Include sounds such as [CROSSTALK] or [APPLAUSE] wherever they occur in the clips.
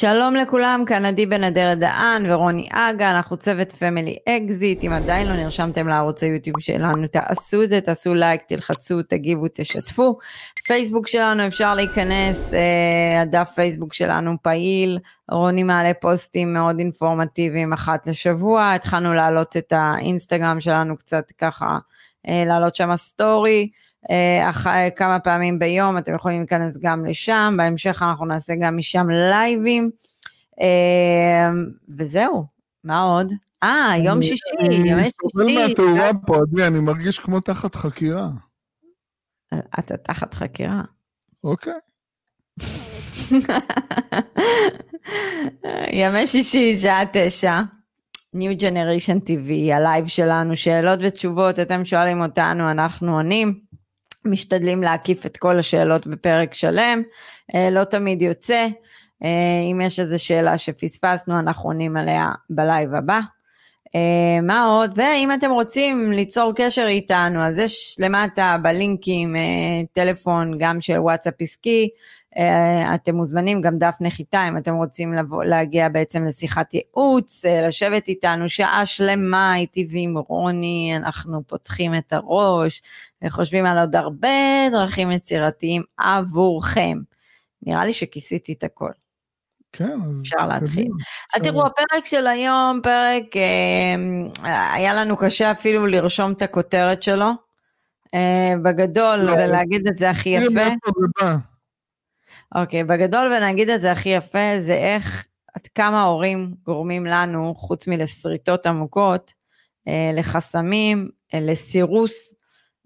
שלום לכולם, כאן עדי בן אדרת דהן ורוני אגה, אנחנו צוות Family Exit, אם עדיין לא נרשמתם לערוץ היוטיוב שלנו, תעשו את זה, תעשו לייק, תלחצו, תגיבו, תשתפו. פייסבוק שלנו אפשר להיכנס, אה, הדף פייסבוק שלנו פעיל, רוני מעלה פוסטים מאוד אינפורמטיביים אחת לשבוע, התחלנו להעלות את האינסטגרם שלנו קצת ככה, אה, להעלות שם סטורי. אה, אח, כמה פעמים ביום, אתם יכולים להיכנס גם לשם, בהמשך אנחנו נעשה גם משם לייבים, אה, וזהו, מה עוד? אה, יום שישי, יום שישי. אני סובל מהתאורה פה, עדי, אני מרגיש כמו תחת חקירה. אתה תחת חקירה. אוקיי. [LAUGHS] ימי שישי, שעה תשע. New Generation TV, הלייב שלנו, שאלות ותשובות, אתם שואלים אותנו, אנחנו עונים. משתדלים להקיף את כל השאלות בפרק שלם, אה, לא תמיד יוצא, אה, אם יש איזו שאלה שפספסנו אנחנו עונים עליה בלייב הבא. אה, מה עוד? ואם אתם רוצים ליצור קשר איתנו, אז יש למטה בלינקים טלפון גם של וואטסאפ עסקי, אתם מוזמנים, גם דף נחיתה, אם אתם רוצים לבוא, להגיע בעצם לשיחת ייעוץ, אה, לשבת איתנו שעה שלמה, איתי ועם רוני, אנחנו פותחים את הראש וחושבים על עוד הרבה דרכים יצירתיים עבורכם. נראה לי שכיסיתי את הכל. כן, אז... אפשר להתחיל. אז תראו, הפרק של היום, פרק, אה, היה לנו קשה אפילו לרשום את הכותרת שלו, אה, בגדול, לא, ולהגיד את זה הכי יפה. אוקיי, בגדול ונגיד את זה הכי יפה, זה איך, עד כמה ההורים גורמים לנו, חוץ מלשריטות עמוקות, אה, לחסמים, אה, לסירוס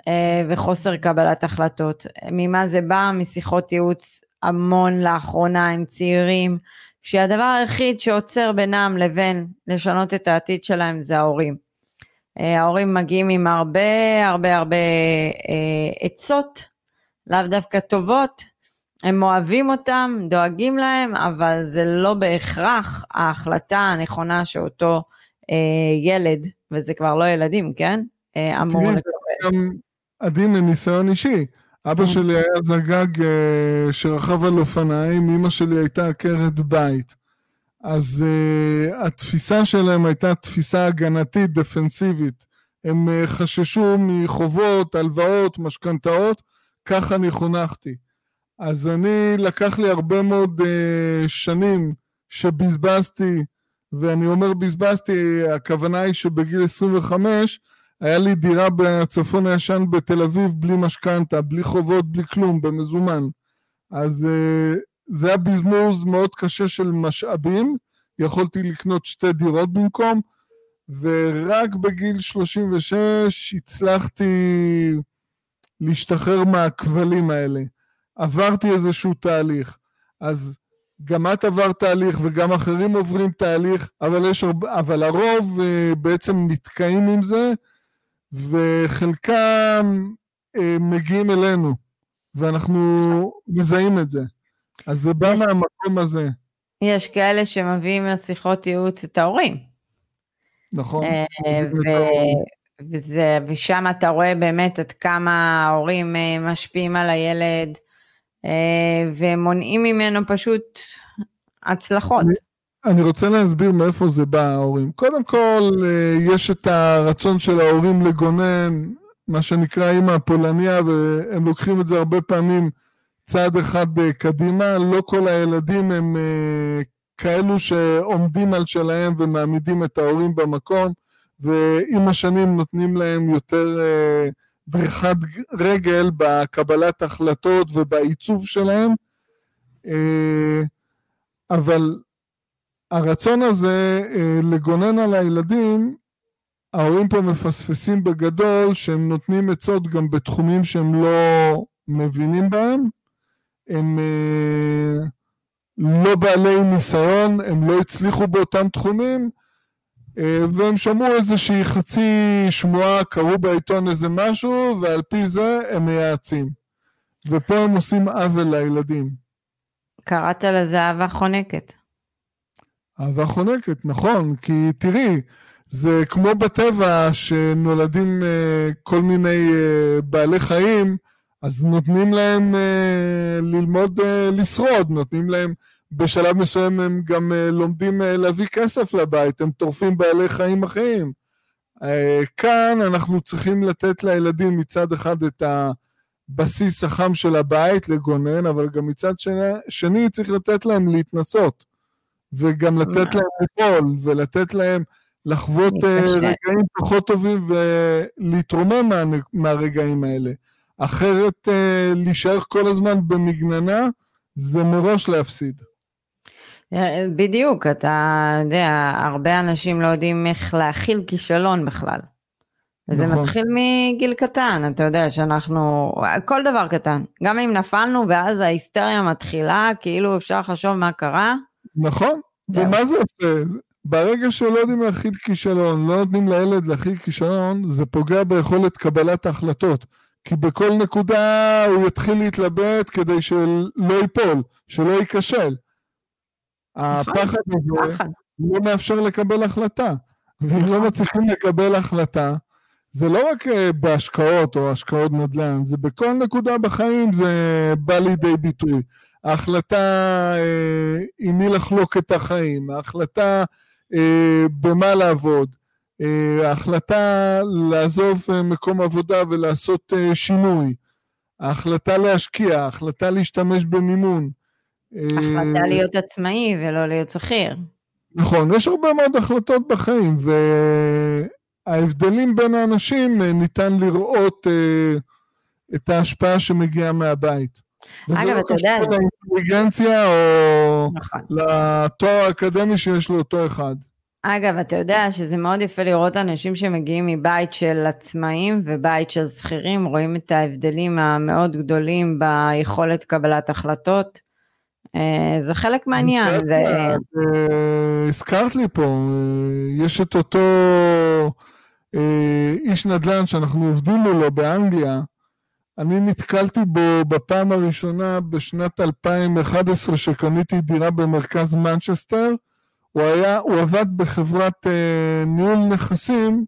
אה, וחוסר קבלת החלטות. ממה זה בא? משיחות ייעוץ המון לאחרונה עם צעירים, שהדבר היחיד שעוצר בינם לבין לשנות את העתיד שלהם זה ההורים. ההורים מגיעים עם הרבה הרבה הרבה עצות, לאו דווקא טובות, הם אוהבים אותם, דואגים להם, אבל זה לא בהכרח ההחלטה הנכונה שאותו אה, ילד, וזה כבר לא ילדים, כן? אה, אמור לקבל. גם עדין לניסיון אישי. אבא כן. שלי היה זגג אה, שרכב על אופניים, אמא שלי הייתה עקרת בית. אז uh, התפיסה שלהם הייתה תפיסה הגנתית, דפנסיבית. הם uh, חששו מחובות, הלוואות, משכנתאות, ככה אני חונכתי. אז אני, לקח לי הרבה מאוד uh, שנים שבזבזתי, ואני אומר בזבזתי, הכוונה היא שבגיל 25 היה לי דירה בצפון הישן בתל אביב בלי משכנתה, בלי חובות, בלי כלום, במזומן. אז uh, זה היה בזמוז מאוד קשה של משאבים, יכולתי לקנות שתי דירות במקום, ורק בגיל 36 הצלחתי להשתחרר מהכבלים האלה. עברתי איזשהו תהליך. אז גם את עברת תהליך וגם אחרים עוברים תהליך, אבל, יש הרבה, אבל הרוב uh, בעצם נתקעים עם זה, וחלקם uh, מגיעים אלינו, ואנחנו מזהים את זה. אז זה בא יש, מהמקום הזה. יש כאלה שמביאים לשיחות ייעוץ את ההורים. נכון. Uh, וזה, ושם אתה רואה באמת עד כמה ההורים משפיעים על הילד, אה, ומונעים ממנו פשוט הצלחות. אני, אני רוצה להסביר מאיפה זה בא ההורים. קודם כל, אה, יש את הרצון של ההורים לגונן, מה שנקרא אימא הפולניה, והם לוקחים את זה הרבה פעמים צעד אחד אה, קדימה. לא כל הילדים הם כאלו שעומדים על שלהם ומעמידים את ההורים במקום, ועם השנים נותנים להם יותר... דריכת רגל בקבלת החלטות ובעיצוב שלהם, אה, אבל הרצון הזה אה, לגונן על הילדים, ההורים פה מפספסים בגדול שהם נותנים עצות גם בתחומים שהם לא מבינים בהם, הם אה, לא בעלי ניסיון, הם לא הצליחו באותם תחומים, והם שמעו איזושהי חצי שמועה, קראו בעיתון איזה משהו, ועל פי זה הם מייעצים. ופה הם עושים עוול לילדים. קראת לזה אהבה חונקת. אהבה חונקת, נכון, כי תראי, זה כמו בטבע שנולדים uh, כל מיני uh, בעלי חיים, אז נותנים להם uh, ללמוד uh, לשרוד, נותנים להם בשלב מסוים הם גם אה, לומדים אה, להביא כסף לבית, הם טורפים בעלי חיים אחרים. כאן אנחנו צריכים לתת לילדים מצד אחד את הבסיס החם של הבית, לגונן, אבל גם מצד שני, שני צריך לתת להם להתנסות, וגם לתת להם ליפול, ולתת להם לחוות רגעים פחות טובים ולהתרומם מה, מהרגעים האלה. אחרת להישאר כל הזמן במגננה, זה מראש להפסיד. בדיוק, אתה יודע, הרבה אנשים לא יודעים איך להכיל כישלון בכלל. נכון. מתחיל מגיל קטן, אתה יודע שאנחנו, כל דבר קטן, גם אם נפלנו ואז ההיסטריה מתחילה, כאילו אפשר לחשוב מה קרה. נכון, ומה זה עושה? ברגע שלא יודעים להכיל כישלון, לא נותנים לילד להכיל כישלון, זה פוגע ביכולת קבלת ההחלטות. כי בכל נקודה הוא יתחיל להתלבט כדי שלא ייפול, שלא ייכשל. נכון, הפחד הזה לא מאפשר לקבל החלטה. ואם לא נכון. מצליחים לקבל החלטה, זה לא רק אה, בהשקעות או השקעות נדל"ן, זה בכל נקודה בחיים זה בא לידי ביטוי. ההחלטה אה, עם מי לחלוק את החיים, ההחלטה אה, במה לעבוד, אה, ההחלטה לעזוב אה, מקום עבודה ולעשות אה, שינוי, ההחלטה להשקיע, ההחלטה להשתמש במימון. החלטה להיות עצמאי ולא להיות שכיר. נכון, יש הרבה מאוד החלטות בחיים, וההבדלים בין האנשים ניתן לראות את ההשפעה שמגיעה מהבית. אגב, אתה יודע... וזה לא קשור לאינטליגנציה או נכון. לתואר האקדמי שיש לאותו אחד. אגב, אתה יודע שזה מאוד יפה לראות אנשים שמגיעים מבית של עצמאים ובית של שכירים, רואים את ההבדלים המאוד גדולים ביכולת קבלת החלטות. אה, זה חלק מהעניין. אה, הזכרת לי פה, אה, יש את אותו איש נדל"ן שאנחנו עובדים מולו באנגליה, אני נתקלתי בו בפעם הראשונה בשנת 2011 שקניתי דירה במרכז מנצ'סטר, הוא היה, הוא עבד בחברת אה, ניהול נכסים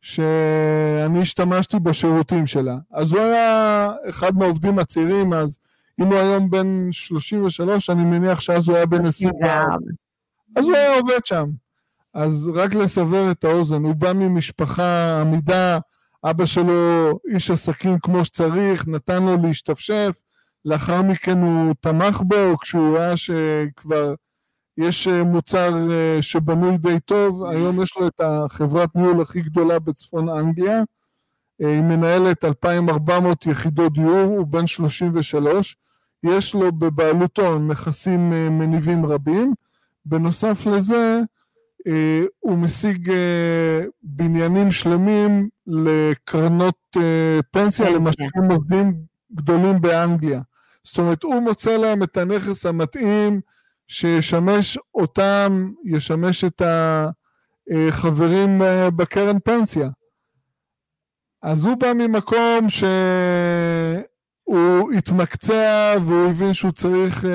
שאני השתמשתי בשירותים שלה. אז הוא היה אחד מהעובדים הצעירים, אז אם הוא היום בן 33, אני מניח שאז הוא היה בן 24. אז הוא היה עובד שם. אז רק לסבר את האוזן, הוא בא ממשפחה עמידה, אבא שלו איש עסקים כמו שצריך, נתן לו להשתפשף, לאחר מכן הוא תמך בו כשהוא ראה שכבר יש אה, מוצר אה, שבנוי די טוב, היום יש לו את החברת ניהול הכי גדולה בצפון אנגליה, אה, היא מנהלת 2,400 יחידות דיור, הוא בן 33, יש לו בבעלותו נכסים מניבים רבים, בנוסף לזה הוא משיג בניינים שלמים לקרנות פנסיה למשקיעים. עובדים גדולים באנגליה. זאת אומרת, הוא מוצא להם את הנכס המתאים, שישמש אותם, ישמש את החברים אה, בקרן פנסיה. אז הוא בא ממקום שהוא התמקצע והוא הבין שהוא צריך אה,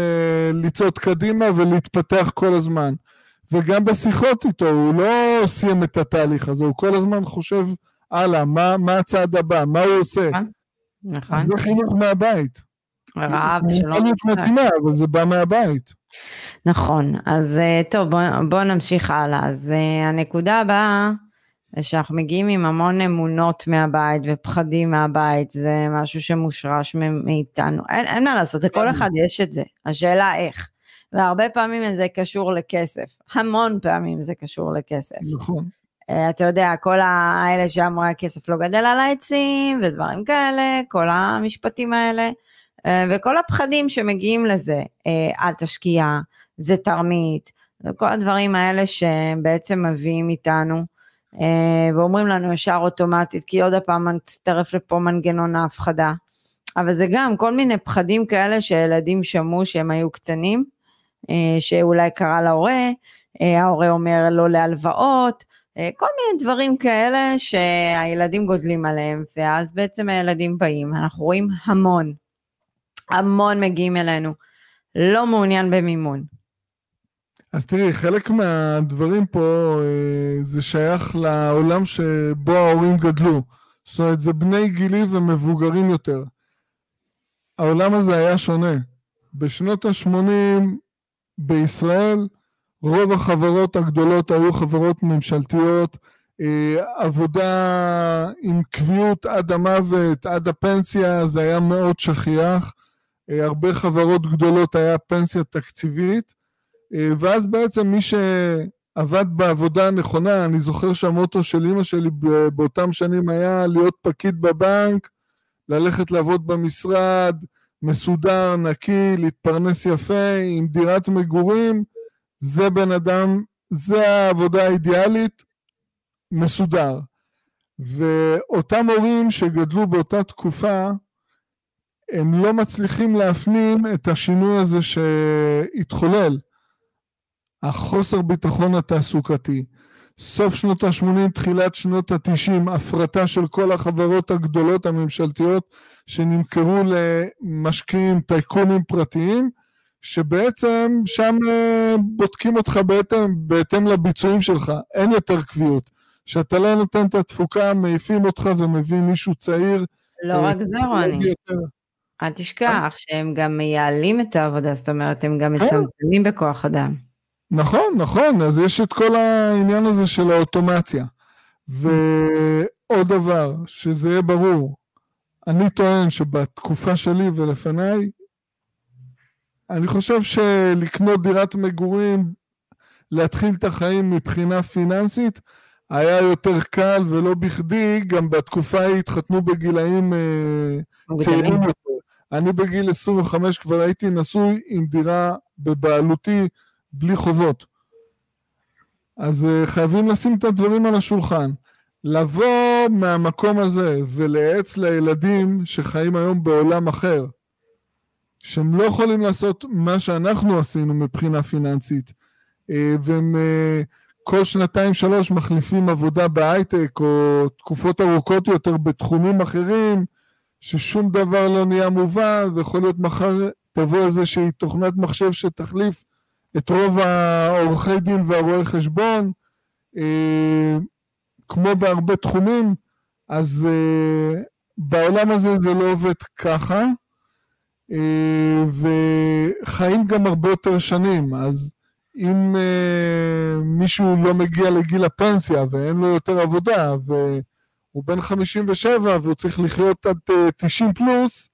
לצעוד קדימה ולהתפתח כל הזמן. וגם בשיחות איתו, הוא לא סיים את התהליך הזה, הוא כל הזמן חושב הלאה, מה, מה הצעד הבא, מה הוא עושה. נכון. נכון. זה חינוך מהבית. רעב שלא. מתאימה, אבל זה בא מהבית. נכון, אז אה, טוב, בואו בוא נמשיך הלאה. אז uh, הנקודה הבאה, זה שאנחנו מגיעים עם המון אמונות מהבית ופחדים מהבית, זה משהו שמושרש מאיתנו. אין, אין מה לעשות, לכל אחד יש את זה. השאלה איך. והרבה פעמים זה קשור לכסף. המון פעמים זה קשור לכסף. נכון. Uh, אתה יודע, כל האלה שאמרו הכסף לא גדל על העצים ודברים כאלה, כל המשפטים האלה. אה, וכל הפחדים שמגיעים לזה, אה, אל תשקיע, זה תרמית, וכל הדברים האלה שבעצם מביאים איתנו, ואומרים לנו ישר אוטומטית, כי עוד הפעם מצטרף לפה מנגנון ההפחדה. אבל זה גם כל מיני פחדים כאלה שילדים שמעו שהם היו קטנים, שאולי קרה להורה, ההורה אומר לא להלוואות, כל מיני דברים כאלה שהילדים גודלים עליהם, ואז בעצם הילדים באים, אנחנו רואים המון המון מגיעים אלינו. לא מעוניין במימון. אז תראי, חלק מהדברים פה אה, זה שייך לעולם שבו ההורים גדלו. זאת אומרת, זה בני גילי ומבוגרים יותר. העולם הזה היה שונה. בשנות ה-80 בישראל, רוב החברות הגדולות היו חברות ממשלתיות, אה, עבודה עם קביעות עד המוות, עד הפנסיה, זה היה מאוד שכיח. אה, הרבה חברות גדולות היה פנסיה תקציבית, ואז בעצם מי שעבד בעבודה הנכונה, אני זוכר שהמוטו של אימא שלי באותם שנים היה להיות פקיד בבנק, ללכת לעבוד במשרד, מסודר, נקי, להתפרנס יפה, עם דירת מגורים, זה בן אדם, זה העבודה האידיאלית, מסודר. ואותם הורים שגדלו באותה תקופה, הם לא מצליחים להפנים את השינוי הזה שהתחולל. החוסר ביטחון התעסוקתי. סוף שנות ה-80, תחילת שנות ה-90, הפרטה של כל החברות הגדולות הממשלתיות שנמכרו למשקיעים, טייקונים פרטיים, שבעצם שם אה, בודקים אותך בהתאם, בהתאם לביצועים שלך, אין יותר קביעות. כשאתה לא נותן את התפוקה, מעיפים אותך ומביאים מישהו צעיר. לא רק זה, רוני. אל תשכח שהם גם מייעלים את העבודה, זאת אומרת, הם גם כן. מצמצמים בכוח אדם. נכון, נכון, אז יש את כל העניין הזה של האוטומציה. ועוד דבר, שזה יהיה ברור, אני טוען שבתקופה שלי ולפניי, אני חושב שלקנות דירת מגורים, להתחיל את החיים מבחינה פיננסית, היה יותר קל ולא בכדי, גם בתקופה ההיא התחתנו בגילאים אה, צעירים יותר. אני בגיל 25 כבר הייתי נשוי עם דירה בבעלותי בלי חובות. אז uh, חייבים לשים את הדברים על השולחן. לבוא מהמקום הזה ולייעץ לילדים שחיים היום בעולם אחר, שהם לא יכולים לעשות מה שאנחנו עשינו מבחינה פיננסית, uh, והם uh, כל שנתיים שלוש מחליפים עבודה בהייטק, או תקופות ארוכות יותר בתחומים אחרים, ששום דבר לא נהיה מובן, ויכול להיות מחר תבוא איזושהי תוכנת מחשב שתחליף את רוב העורכי דין והרואי חשבון, אה, כמו בהרבה תחומים, אז אה, בעולם הזה זה לא עובד ככה, אה, וחיים גם הרבה יותר שנים, אז אם מישהו לא מגיע לגיל הפנסיה ואין לו יותר עבודה, והוא בן 57 והוא צריך לחיות עד אה, 90 פלוס,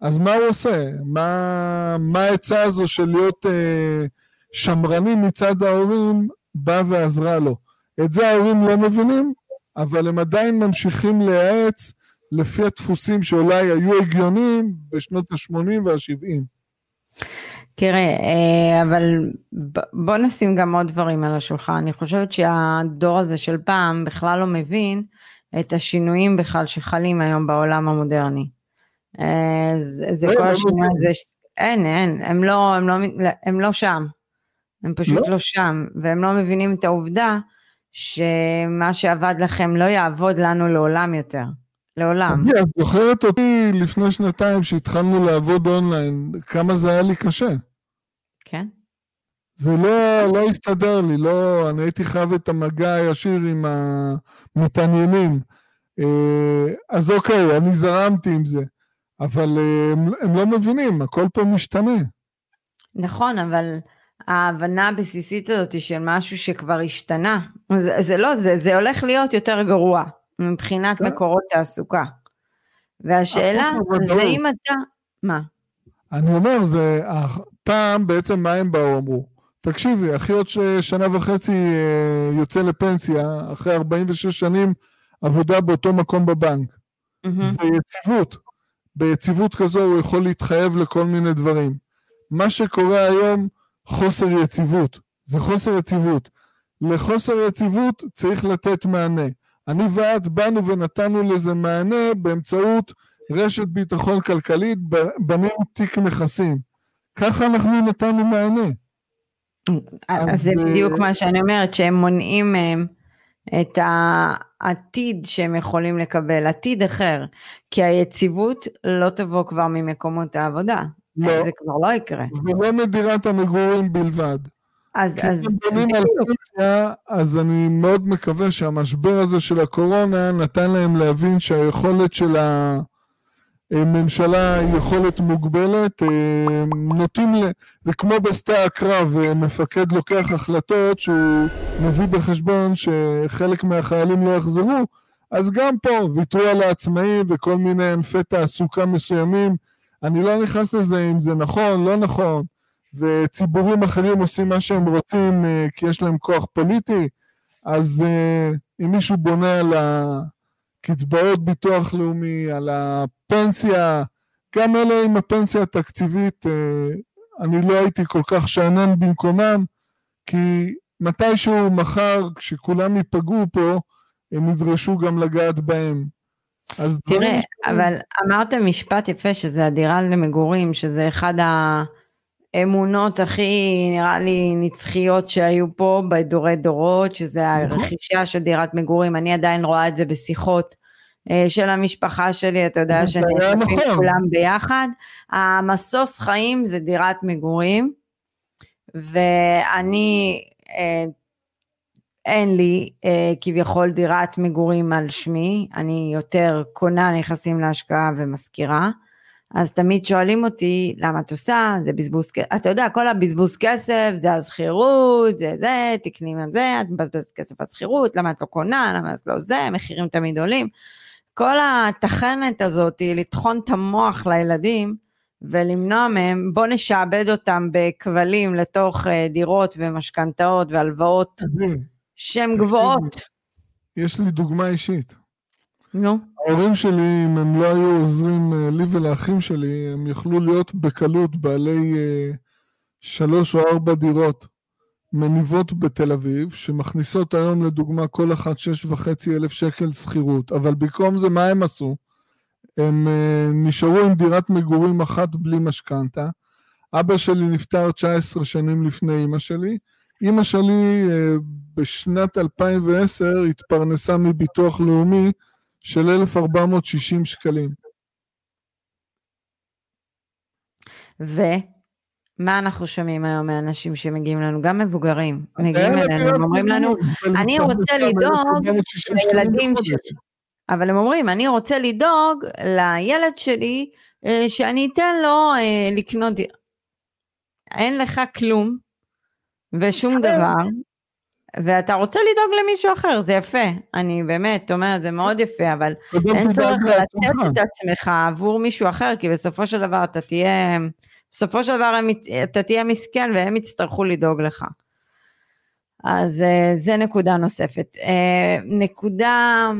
אז מה הוא עושה? מה, מה העצה הזו של להיות אה, שמרני מצד ההורים באה ועזרה לו? את זה ההורים לא מבינים, אבל הם עדיין ממשיכים לייעץ לפי הדפוסים שאולי היו הגיוניים בשנות ה-80 וה-70. תראה, אה, אבל בוא נשים גם עוד דברים על השולחן. אני חושבת שהדור הזה של פעם בכלל לא מבין את השינויים בכלל שחלים היום בעולם המודרני. אה, זה, זה לא, כל לא השינוי הזה, אין, אין, הם לא, הם לא, הם לא שם. הם פשוט לא? לא שם, והם לא מבינים את העובדה שמה שעבד לכם לא יעבוד לנו לעולם יותר. לעולם. את זוכרת אותי לפני שנתיים שהתחלנו לעבוד אונליין, כמה זה היה לי קשה. כן. זה לא, לא הסתדר לי, לא, אני הייתי חייב את המגע הישיר עם המתעניינים. אה, אז אוקיי, אני זרמתי עם זה, אבל אה, הם, הם לא מבינים, הכל פה משתנה. נכון, אבל ההבנה הבסיסית הזאת של משהו שכבר השתנה, זה, זה לא, זה, זה הולך להיות יותר גרוע. מבחינת כן. מקורות תעסוקה. והשאלה זה אם אתה, מה? אני אומר, זה, פעם בעצם מה הם באו אמרו? תקשיבי, אחי עוד שנה וחצי אה, יוצא לפנסיה, אחרי 46 שנים עבודה באותו מקום בבנק. Mm-hmm. זה יציבות. ביציבות כזו הוא יכול להתחייב לכל מיני דברים. מה שקורה היום, חוסר יציבות. זה חוסר יציבות. לחוסר יציבות צריך לתת מענה. אני ואת באנו ונתנו לזה מענה באמצעות רשת ביטחון כלכלית, בנינו תיק נכסים. ככה אנחנו נתנו מענה. אז, אז זה בדיוק מה שאני אומרת, שהם מונעים מהם את העתיד שהם יכולים לקבל, עתיד אחר, כי היציבות לא תבוא כבר ממקומות העבודה. לא. זה כבר לא יקרה. ולא מדירת המגורים בלבד. אז, אז... כי בונים על פנסיה, אז אני מאוד מקווה שהמשבר הזה של הקורונה נתן להם להבין שהיכולת של ממשלה יכולת מוגבלת, נוטים, ל... זה כמו בשדה הקרב, מפקד לוקח החלטות שהוא מביא בחשבון שחלק מהחיילים לא יחזרו, אז גם פה ויתרו על העצמאים וכל מיני ענפי תעסוקה מסוימים, אני לא נכנס לזה אם זה נכון, לא נכון, וציבורים אחרים עושים מה שהם רוצים כי יש להם כוח פוליטי, אז אם מישהו בונה על הקצבאות ביטוח לאומי, על הפנסיה, גם אלה עם הפנסיה התקציבית, אה, אני לא הייתי כל כך שאנן במקומם, כי מתישהו מחר, כשכולם ייפגעו פה, הם ידרשו גם לגעת בהם. אז תראה, ש... אבל אמרת משפט יפה שזה הדירה למגורים, שזה אחד ה... אמונות הכי נראה לי נצחיות שהיו פה בדורי דורות, שזה נכון. הרכישה של דירת מגורים, אני עדיין רואה את זה בשיחות אה, של המשפחה שלי, אתה יודע שנשאפים נכון. כולם ביחד. המסוס חיים זה דירת מגורים, ואני, אה, אין לי אה, כביכול דירת מגורים על שמי, אני יותר קונה נכסים להשקעה ומשכירה. אז תמיד שואלים אותי, למה את עושה? זה בזבוז כסף, אתה יודע, כל הבזבוז כסף, זה הזכירות, זה זה, תקני את זה, את מבזבזת כסף על זכירות, למה את לא קונה, למה את לא זה, מחירים תמיד עולים. כל התחנת הזאת, לטחון את המוח לילדים, ולמנוע מהם, בוא נשעבד אותם בכבלים לתוך אה, דירות ומשכנתאות והלוואות שהן גבוהות. יש לי דוגמה אישית. נו. ההורים שלי, אם הם לא היו עוזרים אה, לי ולאחים שלי, הם יכלו להיות בקלות בעלי אה, שלוש או ארבע דירות מניבות בתל אביב, שמכניסות היום לדוגמה כל אחת שש וחצי אלף שקל שכירות, אבל במקום זה מה הם עשו? הם אה, נשארו עם דירת מגורים אחת בלי משכנתה. אבא שלי נפטר 19 שנים לפני אמא שלי. אמא שלי בשנת 2010 התפרנסה מביטוח לאומי של 1,460 שקלים. ומה אנחנו שומעים היום מאנשים שמגיעים לנו, גם מבוגרים, מגיעים אלינו, הם אומרים לנו, אני רוצה לדאוג לילדים שלי. אבל הם אומרים, אני רוצה לדאוג לילד שלי, אה, שאני אתן לו אה, לקנות, אין לך כלום ושום דבר, ואתה רוצה לדאוג למישהו אחר, זה יפה. אני באמת אומרת, זה מאוד יפה, אבל אין צורך לתת את עצמך עבור מישהו אחר, כי בסופו של דבר אתה תהיה, בסופו של דבר אתה תהיה מסכן והם יצטרכו לדאוג לך. אז אה, זה נקודה נוספת. אה, נקודה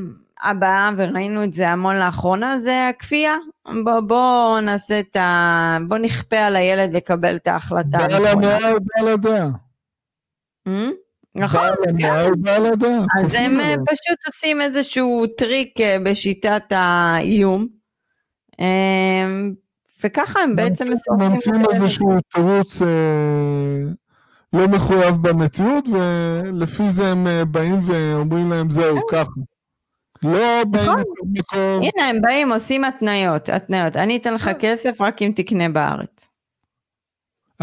הבאה, וראינו את זה המון לאחרונה, זה הכפייה. בוא, בוא נעשה את ה... בוא נכפה על הילד לקבל את ההחלטה. ובעל הדעה. נכון, אז הם אה, פשוט עושים איזשהו טריק אה, בשיטת האיום, אמ, וככה הם בעצם ממציאים איזשהו תירוץ אה, לא מחויב במציאות, ולפי זה הם באים ואומרים להם זהו, כן. ככה. לא באים נכון. למקום... הנה, הם באים, עושים התניות, התניות. אני אתן לך כסף רק אם תקנה בארץ.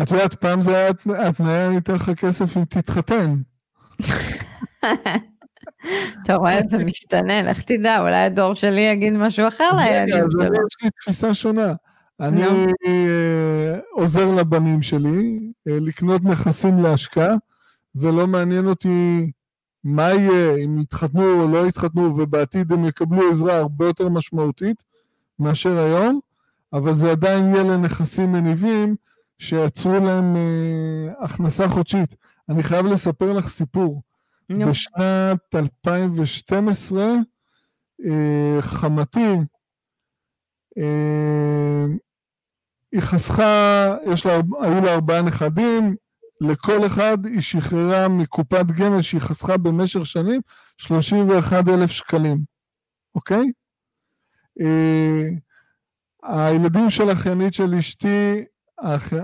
את יודעת, פעם זה היה התניה, אני אתן לך כסף אם תתחתן. [LAUGHS] אתה רואה, זה משתנה, לך תדע, אולי הדור שלי יגיד משהו אחר לילדים שלו. רגע, יש לי תפיסה שונה. אני אה, עוזר לבנים שלי אה, לקנות נכסים להשקעה, ולא מעניין אותי מה יהיה, אם יתחתנו או לא יתחתנו, ובעתיד הם יקבלו עזרה הרבה יותר משמעותית מאשר היום, אבל זה עדיין יהיה לנכסים מניבים שיצרו להם אה, הכנסה חודשית. אני חייב לספר לך סיפור. בשנת 2012, אה, חמתי, אה, היא חסכה, יש לה, היו לה ארבעה נכדים, לכל אחד היא שחררה מקופת גמל שהיא חסכה במשך שנים 31 אלף שקלים, אוקיי? אה, הילדים של האחיינית של אשתי,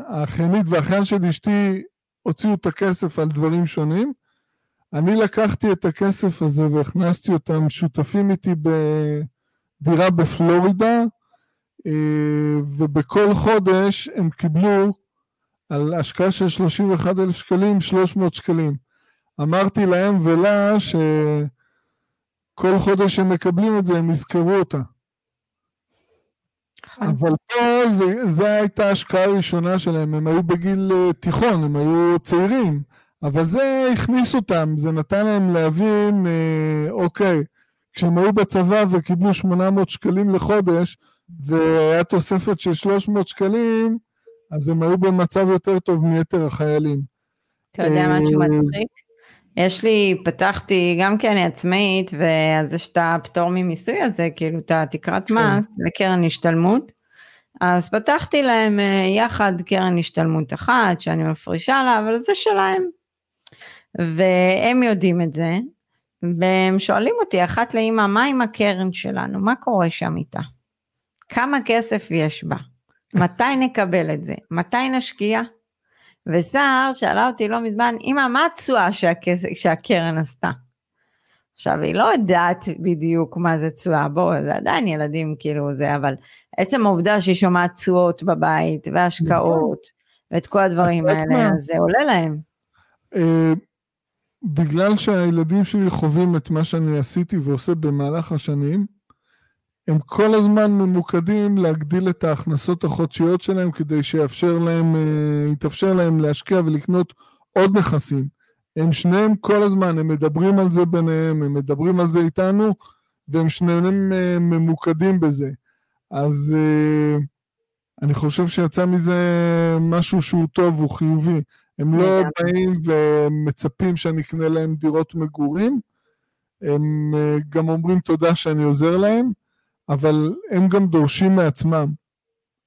האחיינית והאחיין של אשתי הוציאו את הכסף על דברים שונים. אני לקחתי את הכסף הזה והכנסתי אותם שותפים איתי בדירה בפלורידה, אה, ובכל חודש הם קיבלו על השקעה של 31 אלף שקלים, 300 שקלים. אמרתי להם ולה שכל חודש שהם מקבלים את זה, הם יזכרו אותה. נכון. אבל פה זה, זה הייתה ההשקעה הראשונה שלהם, הם היו בגיל אה, תיכון, הם היו צעירים, אבל זה הכניס אותם, זה נתן להם להבין, אה, אוקיי, כשהם היו בצבא וקיבלו 800 שקלים לחודש, והיה תוספת של 300 שקלים, אז הם היו במצב יותר טוב מיתר החיילים. אתה יודע אה, משהו מצחיק? יש לי, פתחתי גם כי אני עצמאית, ואז יש את הפטור ממיסוי הזה, כאילו את התקרת כן. מס לקרן השתלמות. אז פתחתי להם אה, יחד קרן השתלמות אחת, שאני מפרישה לה, אבל זה שלהם. והם יודעים את זה, והם שואלים אותי אחת לאמא, מה עם הקרן שלנו? מה קורה שם איתה? כמה כסף יש בה? מתי נקבל את זה? מתי נשקיע? וסער שאלה אותי לא מזמן, אמא, מה התשואה שהכס- שהקרן עשתה? עכשיו, היא לא יודעת בדיוק מה זה תשואה, בואו, זה עדיין ילדים כאילו זה, אבל עצם העובדה שהיא שומעת תשואות בבית, והשקעות, ואת כל הדברים האלה, מה? אז זה עולה להם. אה, בגלל שהילדים שלי חווים את מה שאני עשיתי ועושה במהלך השנים, הם כל הזמן ממוקדים להגדיל את ההכנסות החודשיות שלהם כדי שיאפשר להם, אה, יתאפשר להם להשקיע ולקנות עוד נכסים. הם שניהם כל הזמן, הם מדברים על זה ביניהם, הם מדברים על זה איתנו, והם שניהם אה, ממוקדים בזה. אז אה, אני חושב שיצא מזה משהו שהוא טוב, הוא חיובי. הם לא. באים ומצפים שאני אקנה להם דירות מגורים, הם גם אומרים תודה שאני עוזר להם, אבל הם גם דורשים מעצמם.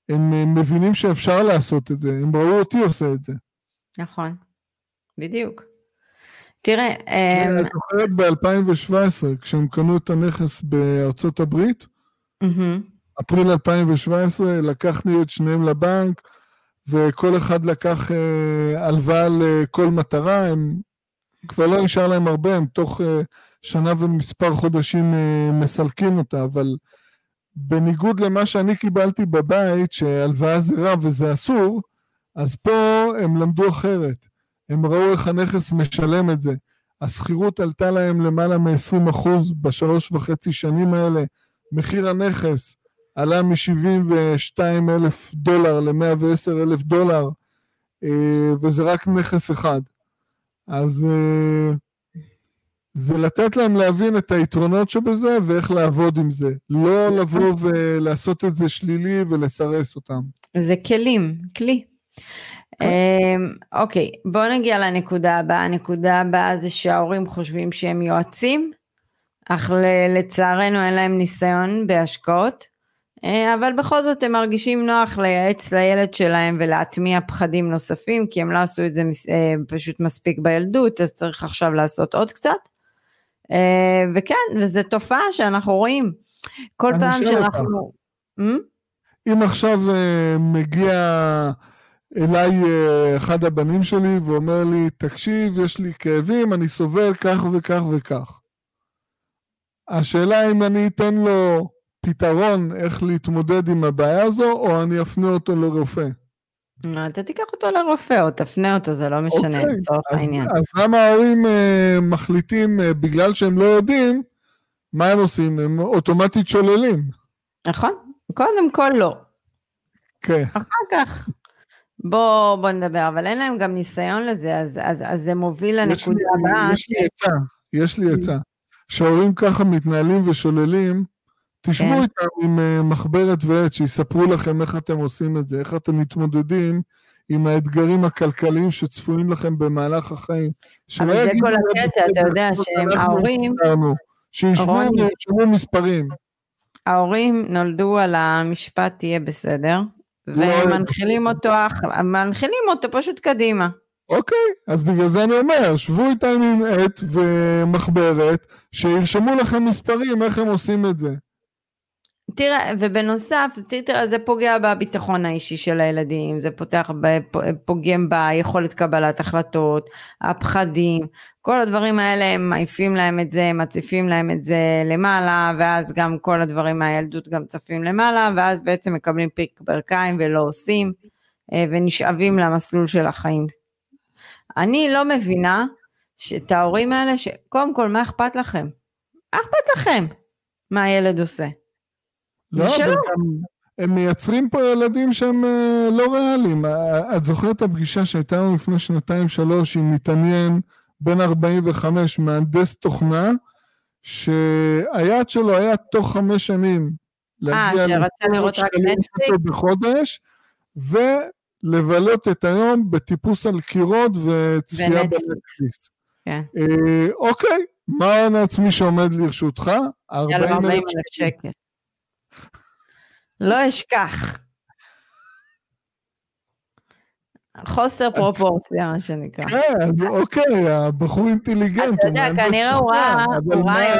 הם אה, מבינים שאפשר לעשות את זה, הם ראו אותי עושה את זה. נכון, בדיוק. תראה, אמ, את זוכרת ב-2017, כשהם קנו את הנכס בארצות הברית, אפריל 2017, לקחנו את שניהם לבנק, וכל אחד לקח אה, הלוואה לכל מטרה, הם כבר לא נשאר להם הרבה, הם תוך אה, שנה ומספר חודשים אה, מסלקים אותה, אבל בניגוד למה שאני קיבלתי בבית, שהלוואה זה רע וזה אסור, אז פה הם למדו אחרת. הם ראו איך הנכס משלם את זה. השכירות עלתה להם למעלה מ-20% בשלוש וחצי שנים האלה. מחיר הנכס עלה מ-72 אלף דולר ל-110 אלף דולר, אה, וזה רק נכס אחד. אז אה, זה לתת להם להבין את היתרונות שבזה ואיך לעבוד עם זה. לא לבוא ולעשות את זה שלילי ולסרס אותם. זה כלים, כלי. אמ, אוקיי, בואו נגיע לנקודה הבאה. הנקודה הבאה זה שההורים חושבים שהם יועצים, אך לצערנו אין להם ניסיון בהשקעות, אה, אבל בכל זאת הם מרגישים נוח לייעץ לילד שלהם ולהטמיע פחדים נוספים, כי הם לא עשו את זה אה, פשוט מספיק בילדות, אז צריך עכשיו לעשות עוד קצת. אה, וכן, וזו תופעה שאנחנו רואים. כל פעם. שאנחנו... אמ? אם עכשיו אה, מגיע אליי אחד הבנים שלי ואומר לי, תקשיב, יש לי כאבים, אני סובל כך וכך וכך. השאלה אם אני אתן לו פתרון איך להתמודד עם הבעיה הזו, או אני אפנה אותו לרופא. אתה תיקח אותו לרופא או תפנה אותו, זה לא משנה אוקיי, לצורך העניין. אז למה ההורים אה, מחליטים, אה, בגלל שהם לא יודעים, מה הם עושים? הם אוטומטית שוללים. נכון? קודם כל לא. כן. אחר כך בוא, בוא נדבר, אבל אין להם גם ניסיון לזה, אז, אז, אז זה מוביל לנקודה הבאה. יש לי עצה, יש לי עצה. כשהורים ככה מתנהלים ושוללים, תשבו כן. איתם עם אה, מחברת ועט, שיספרו לכם איך אתם עושים את זה, איך אתם מתמודדים עם האתגרים הכלכליים שצפויים לכם במהלך החיים. אבל זה כל הקטע, אתה יודע "אנחנו שהם ההורים, הכרנו". שישבו. וירשמו מספרים. ההורים נולדו על המשפט תהיה בסדר, לא, לא. מנחילים אותו, מנחילים אותו פשוט קדימה. אוקיי, אז בגלל זה אני אומר, שבו איתם עם עט ומחברת, שירשמו לכם מספרים איך הם עושים את זה. תראה, ובנוסף, תראה, זה פוגע בביטחון האישי של הילדים, זה פותח, פוגם ביכולת קבלת החלטות, הפחדים, כל הדברים האלה הם מעיפים להם את זה, מציפים להם את זה למעלה, ואז גם כל הדברים מהילדות גם צפים למעלה, ואז בעצם מקבלים פיק ברכיים ולא עושים, אה, ונשאבים למסלול של החיים. אני לא מבינה שאת ההורים האלה, שקודם כל, מה אכפת לכם? מה אכפת לכם מה הילד עושה? לא, אבל. גם הם מייצרים פה ילדים שהם אה, לא ריאליים. את זוכרת את הפגישה שהייתה לנו לפני שנתיים-שלוש עם מתעניין בן 45, מהנדס תוכנה, שהיעד שלו היה תוך חמש שנים אה, שרצה לראות רק נטפליקס? בחודש, ולבלות את היום בטיפוס על קירות וצפייה בנטפליקס. כן. אה, אוקיי, מה ההון העצמי שעומד לרשותך? 40 אלף שקל. לא אשכח. חוסר פרופורציה, מה שנקרא. כן, אוקיי, הבחור אינטליגנט. אתה יודע, כנראה הוא ראה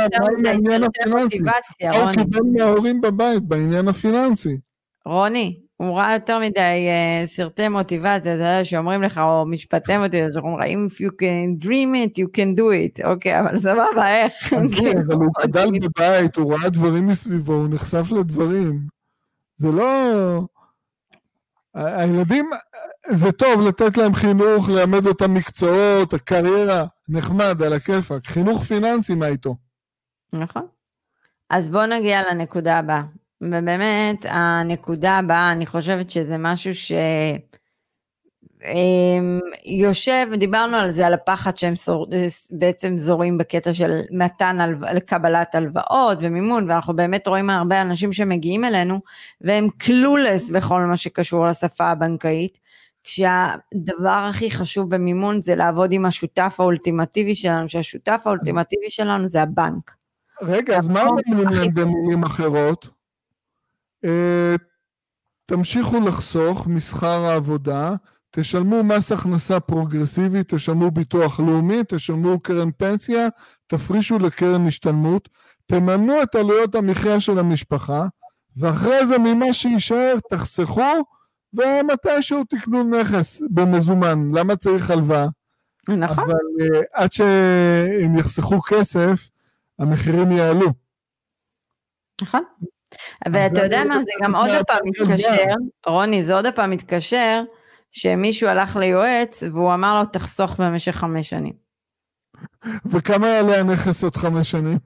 יותר מדי מוטיבציה, רוני. הוא קיבל מההורים בבית בעניין הפיננסי. רוני, הוא ראה יותר מדי uh, סרטי מוטיבציה, אתה יודע, שאומרים לך, או משפטי מוטיבציה, שאומרים לך, אם you can dream it, you can do it, אוקיי, אבל סבבה, איך? אבל הוא גדל בבית, הוא ראה דברים מסביבו, הוא נחשף לדברים. זה לא... הילדים, זה טוב לתת להם חינוך, ללמד אותם מקצועות, הקריירה, נחמד, על הכיפאק. חינוך פיננסי, מה איתו? נכון. אז בואו נגיע לנקודה הבאה. ובאמת, הנקודה הבאה, אני חושבת שזה משהו ש... אמ, יושב, דיברנו על זה, על הפחד שהם סור, בעצם זורים בקטע של מתן, קבלת הלוואות ומימון, ואנחנו באמת רואים הרבה אנשים שמגיעים אלינו, והם קלולס בכל מה שקשור לשפה הבנקאית, כשהדבר הכי חשוב במימון זה לעבוד עם השותף האולטימטיבי שלנו, שהשותף האולטימטיבי שלנו זה הבנק. רגע, אז מה אומרים להם במילים אחרות? אה, תמשיכו לחסוך משכר העבודה, תשלמו מס הכנסה פרוגרסיבי, תשלמו ביטוח לאומי, תשלמו קרן פנסיה, תפרישו לקרן השתלמות, תממנו את עלויות המחיה של המשפחה, ואחרי זה ממה שיישאר תחסכו, ומתישהו תקנו נכס במזומן. למה צריך הלוואה? נכון. אבל uh, עד שהם יחסכו כסף, המחירים יעלו. נכון. ואתה יודע מה, זה גם עוד פעם מתקשר, רוני, זה עוד פעם מתקשר, שמישהו הלך ליועץ והוא אמר לו תחסוך במשך חמש שנים. וכמה יעלה הנכס עוד חמש שנים?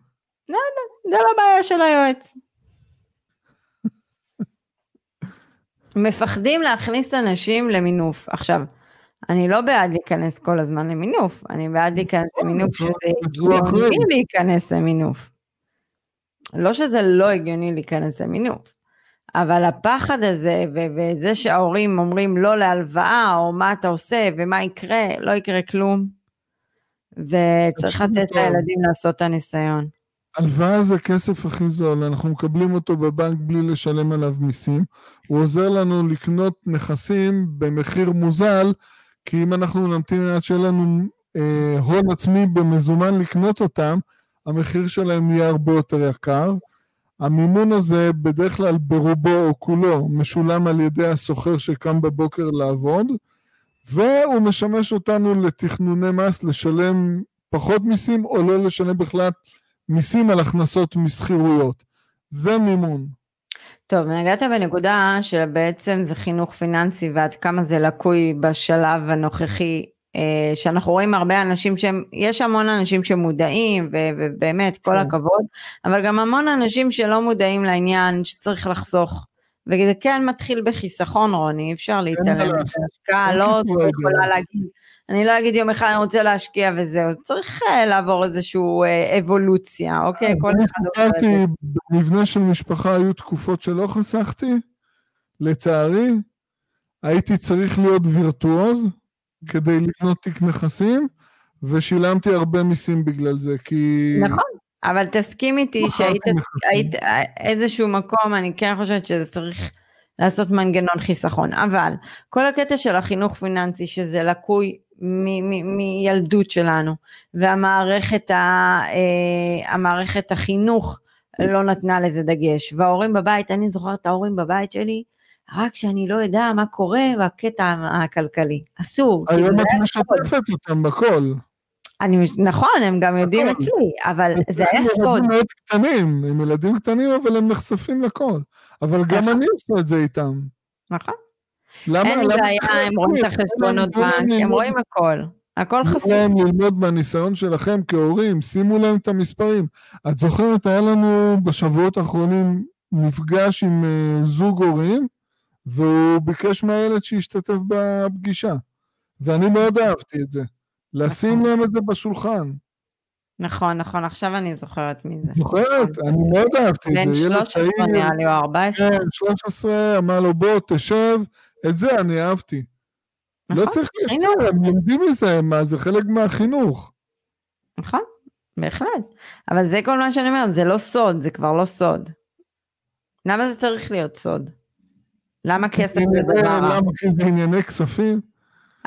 לא יודע, זה לא בעיה של היועץ. מפחדים להכניס אנשים למינוף. עכשיו, אני לא בעד להיכנס כל הזמן למינוף, אני בעד להיכנס נכון, למינוף שזה הגיוני להיכנס למינוף. לא שזה לא הגיוני להיכנס למינוף. אבל הפחד הזה, וזה שההורים אומרים לא להלוואה, או מה אתה עושה, ומה יקרה, לא יקרה כלום. וצריך לתת לילדים לעשות את הניסיון. הלוואה זה כסף הכי זול, אנחנו מקבלים אותו בבנק בלי לשלם עליו מיסים. הוא עוזר לנו לקנות נכסים במחיר מוזל, כי אם אנחנו נמתין עד שיהיה לנו אה, הון עצמי במזומן לקנות אותם, המחיר שלהם יהיה הרבה יותר יקר. המימון הזה בדרך כלל ברובו או כולו משולם על ידי הסוחר שקם בבוקר לעבוד, והוא משמש אותנו לתכנוני מס, לשלם פחות מיסים או לא לשלם בכלל מיסים על הכנסות משכירויות. זה מימון. טוב, נגעת בנקודה שבעצם זה חינוך פיננסי ועד כמה זה לקוי בשלב הנוכחי שאנחנו רואים הרבה אנשים שהם, יש המון אנשים שמודעים ובאמת כל כן. הכבוד, אבל גם המון אנשים שלא מודעים לעניין שצריך לחסוך. וזה כן מתחיל בחיסכון רוני, אפשר להתעלם מהשקעה, לא יכולה להגיד, אני לא אגיד יום אחד אני רוצה להשקיע וזהו, צריך אה, לעבור איזושהי אה, אבולוציה, אוקיי? כל אחד עובר את זה. במבנה של משפחה היו תקופות שלא חסכתי, לצערי, הייתי צריך להיות וירטואוז, כדי לקנות תיק נכסים, ושילמתי הרבה מיסים בגלל זה, כי... נכון, אבל תסכים איתי שהיית היית, איזשהו מקום, אני כן חושבת שזה צריך לעשות מנגנון חיסכון, אבל כל הקטע של החינוך פיננסי, שזה לקוי מילדות שלנו, והמערכת ה, אה, המערכת החינוך לא נתנה לזה דגש, וההורים בבית, אני זוכרת את ההורים בבית שלי, רק שאני לא יודע מה קורה בקטע הכלכלי. אסור. היום את משתפת אותם בכל. אני, נכון, הם גם יודעים נכון. אצלי, אבל זה היה סוד. הם ילדים מאוד קטנים, הם ילדים קטנים, אבל הם נחשפים לכל. אבל גם נכון. אני עושה את זה איתם. נכון. למה? אין לי בעיה, הם רואים את החשבונות בנק, הם רואים הכל. הכל חשוף. תנו להם ללמוד מהניסיון שלכם כהורים, שימו להם את המספרים. את זוכרת, היה לנו בשבועות האחרונים נפגש עם אה, זוג הורים, והוא ביקש מהילד שישתתף בפגישה. ואני מאוד אהבתי את זה. לשים נכון. להם את זה בשולחן. נכון, נכון, עכשיו אני זוכרת מי זה. זוכרת? אני מאוד אהבתי את בן זה. ילד 13 צעיר, נראה לי, או 14. כן, 13, אמר לו בוא תשב, את זה אני אהבתי. לא נכון, צריך. להסתכל, הם לומדים מזה, מה, זה חלק מהחינוך. נכון, בהחלט. אבל זה כל מה שאני אומרת, זה לא סוד, זה כבר לא סוד. למה זה צריך להיות סוד? למה כסף זה דבר רע? למה? כי זה ענייני כספים?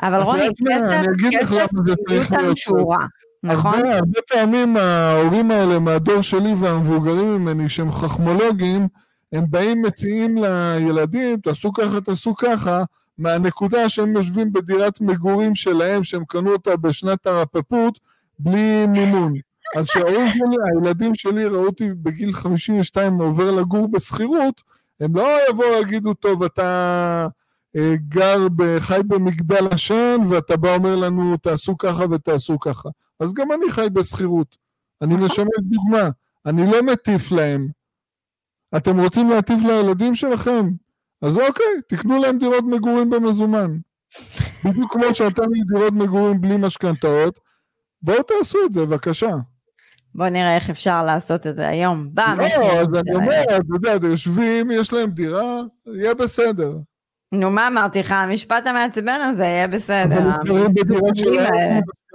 אבל רוני? כסף, כסף, זה להיות שהוא רע, נכון? הרבה, הרבה פעמים ההורים האלה מהדור שלי והמבוגרים ממני שהם חכמולוגים, הם באים מציעים לילדים, תעשו ככה, תעשו ככה, מהנקודה שהם יושבים בדירת מגורים שלהם, שהם קנו אותה בשנת הרפפות, בלי מימון. אז כשההורים שלי, הילדים שלי ראו אותי בגיל 52 עובר לגור בשכירות, הם לא יבואו ויגידו, טוב, אתה אה, גר, חי במגדל השן, ואתה בא אומר לנו, תעשו ככה ותעשו ככה. אז גם אני חי בשכירות. אני נכון. משמש דוגמה, אני לא מטיף להם. אתם רוצים להטיף לילדים שלכם? אז אוקיי, תקנו להם דירות מגורים במזומן. בדיוק כמו שאתם עם דירות מגורים בלי משכנתאות, בואו תעשו את זה, בבקשה. בוא נראה איך אפשר לעשות את זה היום. בא, לא, אז אני. אומר, אתה יודע, יושבים, יש להם דירה, יהיה בסדר. נו, מה אמרתי לך? המשפט המעצבן הזה יהיה בסדר.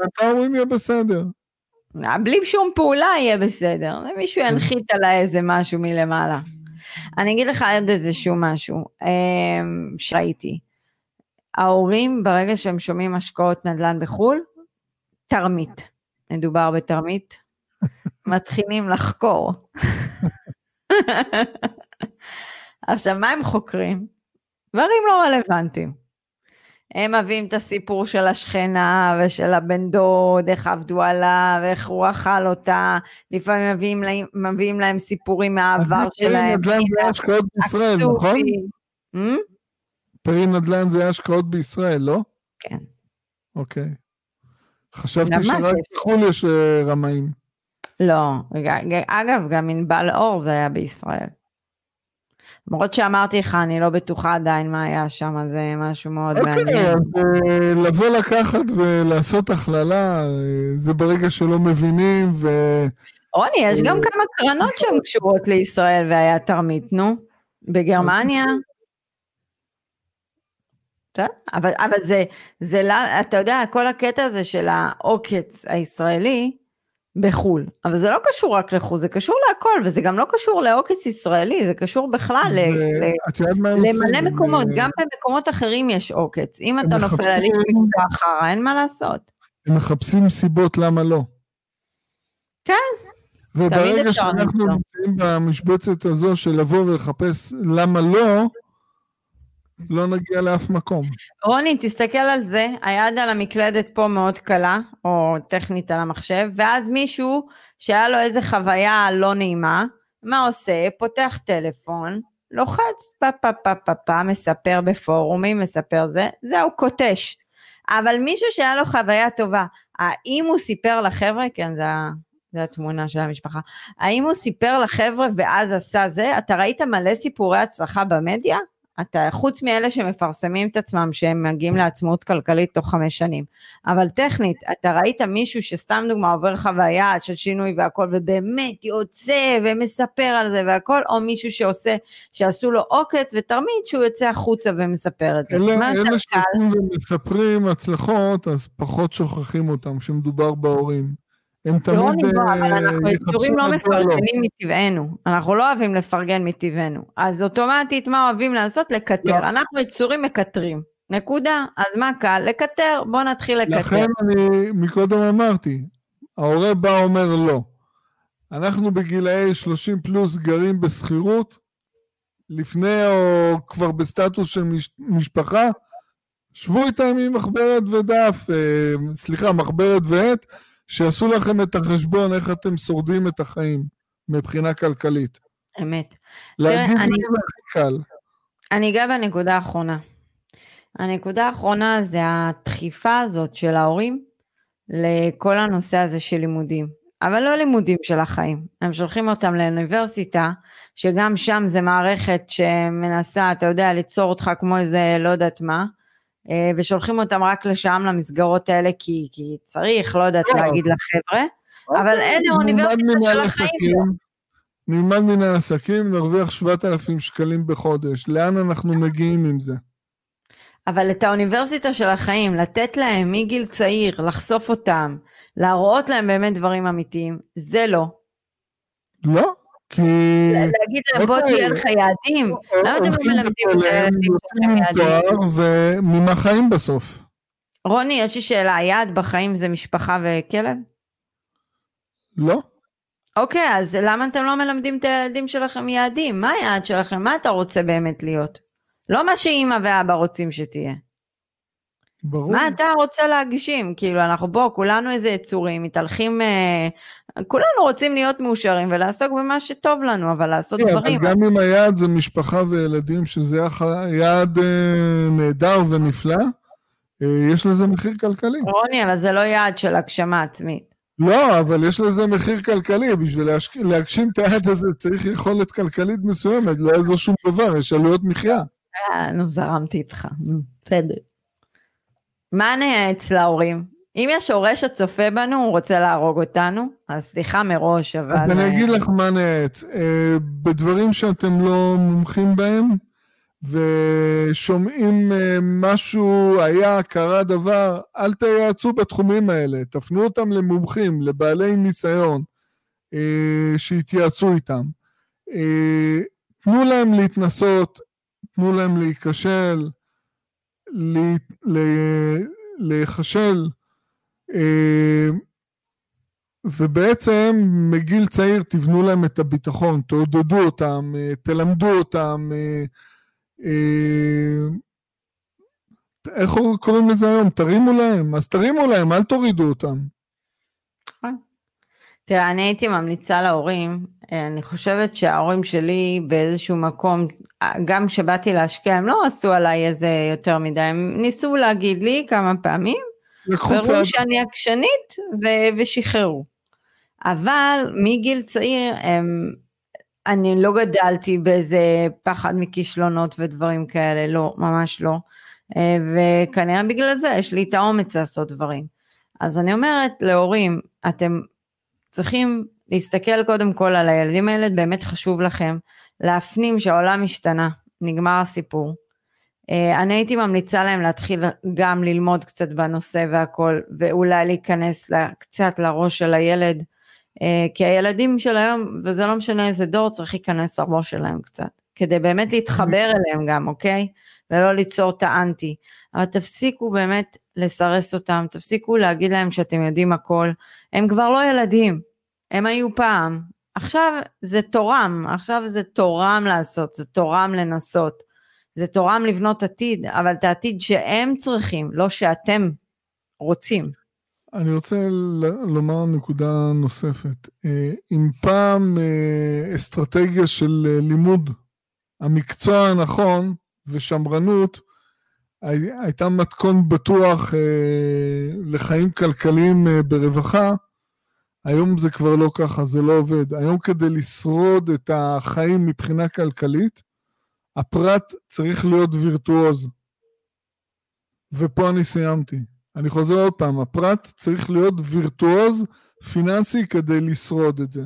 אתה אומרים יהיה בסדר. בלי שום פעולה יהיה בסדר. מישהו ינחית עליי איזה משהו מלמעלה. אני אגיד לך עוד איזשהו משהו אמ, שראיתי. ההורים, ברגע שהם שומעים השקעות נדל"ן בחו"ל, תרמית. מדובר בתרמית. מתחילים לחקור. עכשיו, מה הם חוקרים? דברים לא רלוונטיים. הם מביאים את הסיפור של השכנה ושל הבן דוד, איך עבדו עליו, איך הוא אכל אותה, לפעמים מביאים להם, מביאים להם סיפורים מהעבר אז פרי שלהם. נדל"ן זה השקעות בישראל, נכון? אמ? פרי נדל"ן זה השקעות בישראל, לא? כן. אוקיי. חשבתי. שרק בחו"ל יש אה, רמאים. לא, אגב, גם ענבל אור זה היה בישראל. למרות שאמרתי לך, אני לא בטוחה עדיין מה היה שם, זה משהו מאוד אוקיי, מעניין. אז אה, לבוא לקחת ולעשות הכללה, אה, זה ברגע שלא מבינים, ו... רוני, יש גם אה, כמה קרנות שהן קשורות לישראל והיה תרמית, נו. בגרמניה. אבל, אבל זה, זה לא, אתה יודע, כל הקטע הזה של העוקץ הישראלי בחו"ל, אבל זה לא קשור רק לחו"ל, זה קשור להכל, וזה גם לא קשור לעוקץ ישראלי, זה קשור בכלל ל? למלא מקומות, אה, גם במקומות אחרים יש עוקץ. אם אתה נופל על איש מקצוע חרא, אין מה לעשות. הם מחפשים סיבות למה לא. כן, וברגע שאנחנו. נמצאים במשבצת הזו של לבוא ולחפש למה לא, לא נגיע לאף מקום. רוני, תסתכל על זה, היד על המקלדת פה מאוד קלה, או טכנית על המחשב, ואז מישהו שהיה לו איזה חוויה לא נעימה, מה עושה? פותח טלפון, לוחץ פה פה פה פה פה, מספר בפורומים, מספר זה, זהו, קוטש. אבל מישהו שהיה לו חוויה טובה, האם הוא סיפר לחבר'ה, כן, זה, זה התמונה של המשפחה, האם הוא סיפר לחבר'ה ואז עשה זה? אתה ראית מלא סיפורי הצלחה במדיה? אתה, חוץ מאלה שמפרסמים את עצמם שהם מגיעים לעצמאות כלכלית תוך חמש שנים. אבל טכנית, אתה ראית מישהו שסתם דוגמה עובר חוויה של שינוי והכל, ובאמת יוצא ומספר על זה והכל, או מישהו שעושה, שעשו לו עוקץ ותרמית שהוא יוצא החוצה ומספר את זה. אלה, אלה קל? שיוצאים ומספרים הצלחות, אז פחות שוכחים אותם כשמדובר בהורים. הם תמיד רוני, בוא, אה, אבל אנחנו יחפשו יצורים לא לא. מפרגנים מטבענו, אנחנו לא אוהבים לפרגן מטבענו, אז אוטומטית מה אוהבים לעשות? לקטר, לא. אנחנו יצורים מקטרים, נקודה, אז מה קל? לקטר, בוא נתחיל לקטר. לכן אני מקודם אמרתי, ההורה בא אומר לא. אנחנו בגילאי 30 פלוס גרים בשכירות, לפני או כבר בסטטוס של מש, משפחה, שבו איתם עם מחברת ודף, אה, סליחה, מחברת ועט, שיעשו לכם את החשבון איך אתם שורדים את החיים מבחינה כלכלית. אמת. להגיד אני- לי זה הכי קל. אני אגע בנקודה האחרונה. הנקודה האחרונה זה הדחיפה הזאת של ההורים לכל הנושא הזה של לימודים. אבל לא לימודים של החיים. הם שולחים אותם לאוניברסיטה, שגם שם זה מערכת שמנסה, אתה יודע, ליצור אותך כמו איזה לא יודעת מה, ושולחים אותם רק לשם, למסגרות האלה, כי, כי צריך, לא יודעת להגיד לחבר'ה, אבל אוקיי, אלה אוניברסיטה של החיים. נלמד מן העסקים, נרוויח 7,000 שקלים בחודש. לאן אנחנו מגיעים עם זה? אבל את האוניברסיטה של החיים, לתת להם מגיל צעיר, לחשוף אותם, להראות להם באמת דברים אמיתיים, זה לא. לא, כי... להגיד להם בוא תהיה לך יעדים, למה אתם לא מלמדים את הילדים שלכם יעדים? וממה חיים בסוף? רוני, יש לי שאלה, היעד בחיים זה משפחה וכלב? לא. אוקיי, אז למה אתם לא מלמדים את הילדים שלכם יעדים? מה היעד שלכם? מה אתה רוצה באמת להיות? לא מה שאימא ואבא רוצים שתהיה. ברור. מה אתה רוצה להגשים? כאילו, אנחנו בוא, כולנו איזה יצורים, מתהלכים, אה, כולנו רוצים להיות מאושרים ולעסוק במה שטוב לנו, אבל לעשות כן, דברים. אבל גם אם היעד זה משפחה וילדים, שזה יעד אה, נהדר ונפלא, אה, יש לזה מחיר כלכלי. רוני, אבל זה לא יעד של הגשמה עצמית. לא, אבל יש לזה מחיר כלכלי, בשביל להשק... להגשים את היעד הזה צריך יכולת כלכלית מסוימת, לא יעזור שום דבר, יש עלויות מחיה. אה, נו, זרמתי איתך, בסדר. מה נייעץ להורים? אם יש הורה שצופה בנו, הוא רוצה להרוג אותנו, אז סליחה מראש, אבל... אז אני אגיד לך מה נייעץ. אה, בדברים שאתם לא מומחים בהם, ושומעים אה, משהו, היה, קרה דבר, אל תייעצו בתחומים האלה, תפנו אותם למומחים, לבעלי ניסיון, אה, שיתייעצו איתם. תנו להם להתנסות, תנו להם להיכשל, להיכשל, אה, ובעצם מגיל צעיר תבנו להם את הביטחון, תעודדו אותם, אה, תלמדו אותם, אה, איך קוראים לזה היום? תרימו להם, אז תרימו להם, אל תורידו אותם. נכון. תראה, אני הייתי ממליצה להורים, אני חושבת שההורים שלי באיזשהו מקום גם כשבאתי להשקיע הם לא עשו עליי איזה יותר מדי, הם ניסו להגיד לי כמה פעמים, וראו שאני עקשנית ו- ושחררו. אבל מגיל צעיר הם, אני לא גדלתי באיזה פחד מכישלונות ודברים כאלה, לא, ממש לא. אה, וכנראה בגלל זה יש לי את האומץ לעשות דברים. אז אני אומרת להורים, אתם צריכים להסתכל קודם כל על הילדים האלה, באמת חשוב לכם. להפנים שהעולם השתנה, נגמר הסיפור. Uh, אני הייתי ממליצה להם להתחיל גם ללמוד קצת בנושא והכל, ואולי להיכנס קצת לראש של הילד, uh, כי הילדים של היום, וזה לא משנה איזה דור, צריך להיכנס לראש שלהם קצת, כדי באמת להתחבר [LAUGHS] אליהם גם, אוקיי? ולא ליצור את האנטי. אבל תפסיקו באמת לסרס אותם, תפסיקו להגיד להם שאתם יודעים הכל, הם כבר לא ילדים, הם היו פעם, עכשיו זה תורם, עכשיו זה תורם לעשות, זה תורם לנסות, זה תורם לבנות עתיד, אבל את העתיד שהם צריכים, לא שאתם רוצים. אני רוצה לומר נקודה נוספת. אה, אם פעם אה, אסטרטגיה של אה, לימוד המקצוע הנכון ושמרנות הייתה מתכון בטוח לחיים כלכליים ברווחה, היום זה כבר לא ככה, זה לא עובד. היום כדי לשרוד את החיים מבחינה כלכלית, הפרט צריך להיות וירטואוז. ופה אני סיימתי. אני חוזר עוד פעם, הפרט צריך להיות וירטואוז פיננסי כדי לשרוד את זה.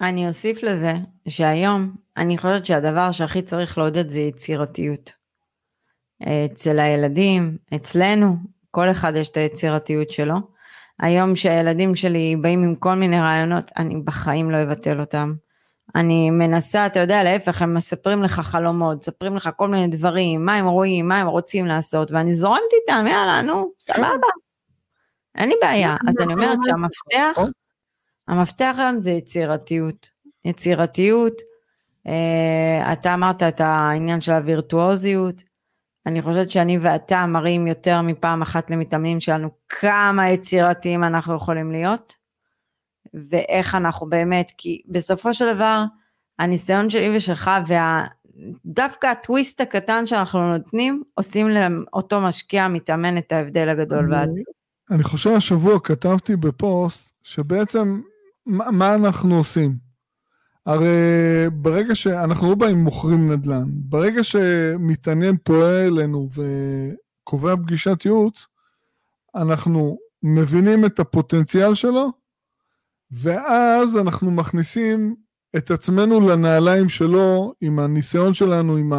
אני אוסיף לזה שהיום אני חושבת שהדבר שהכי צריך לעודד זה יצירתיות. אצל הילדים, אצלנו, כל אחד יש את היצירתיות שלו. היום שהילדים שלי באים עם כל מיני רעיונות, אני בחיים לא אבטל אותם. אני מנסה, אתה יודע, להפך, הם מספרים לך חלומות, מספרים לך כל מיני דברים, מה הם רואים, מה הם רוצים לעשות, ואני זורמת איתם, יאללה, נו, סבבה. אין לי בעיה. אז אני אומרת שהמפתח, המפתח היום זה יצירתיות. יצירתיות, אה, אתה אמרת את העניין של הווירטואוזיות, אני חושבת שאני ואתה מראים יותר מפעם אחת למתאמנים שלנו כמה יצירתיים אנחנו יכולים להיות, ואיך אנחנו באמת, כי בסופו של דבר, הניסיון שלי ושלך, ודווקא הטוויסט הקטן שאנחנו נותנים, עושים לאותו משקיע מתאמן את ההבדל הגדול והעצוב. אני חושב השבוע כתבתי בפוסט, שבעצם מה, מה אנחנו עושים? הרי ברגע שאנחנו לא באים מוכרים נדל"ן, ברגע שמתעניין פועל אלינו וקובע פגישת ייעוץ, אנחנו מבינים את הפוטנציאל שלו, ואז אנחנו מכניסים את עצמנו לנעליים שלו, עם הניסיון שלנו, עם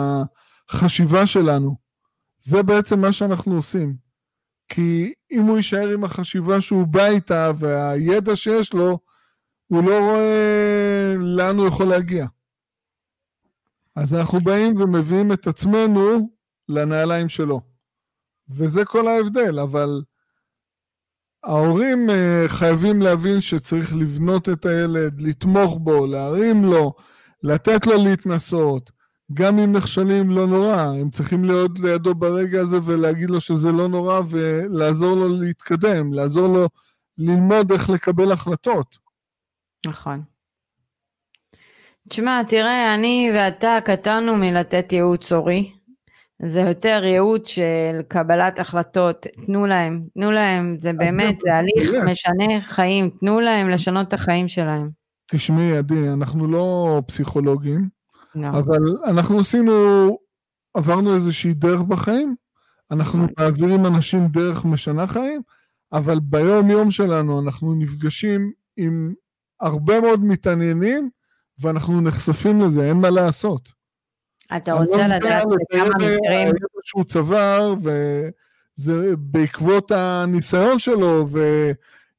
החשיבה שלנו. זה בעצם מה שאנחנו עושים. כי אם הוא יישאר עם החשיבה שהוא בא איתה והידע שיש לו, הוא לא רואה לאן הוא יכול להגיע. אז אנחנו באים ומביאים את עצמנו לנעליים שלו. וזה כל ההבדל, אבל ההורים אה, חייבים להבין שצריך לבנות את הילד, לתמוך בו, להרים לו, לתת לו להתנסות. גם אם נכשלים לא נורא, הם צריכים להיות לידו ברגע הזה ולהגיד לו שזה לא נורא ולעזור לו להתקדם, לעזור לו ללמוד איך לקבל החלטות. נכון. תשמע, תראה, אני ואתה קטנו מלתת ייעוץ הורי. זה יותר ייעוץ של קבלת החלטות, תנו להם, תנו להם, זה באמת, זה הליך משנה חיים, תנו להם לשנות את החיים שלהם. תשמעי, עדי, אנחנו לא פסיכולוגים, לא. אבל אנחנו עשינו, עברנו איזושהי דרך בחיים, אנחנו נכון. מעבירים אנשים דרך משנה חיים, אבל ביום יום שלנו אנחנו נפגשים עם הרבה מאוד מתעניינים, ואנחנו נחשפים לזה, אין מה לעשות. אתה רוצה לא לדעת בכמה מקרים... הידע שהוא צבר, וזה בעקבות הניסיון שלו,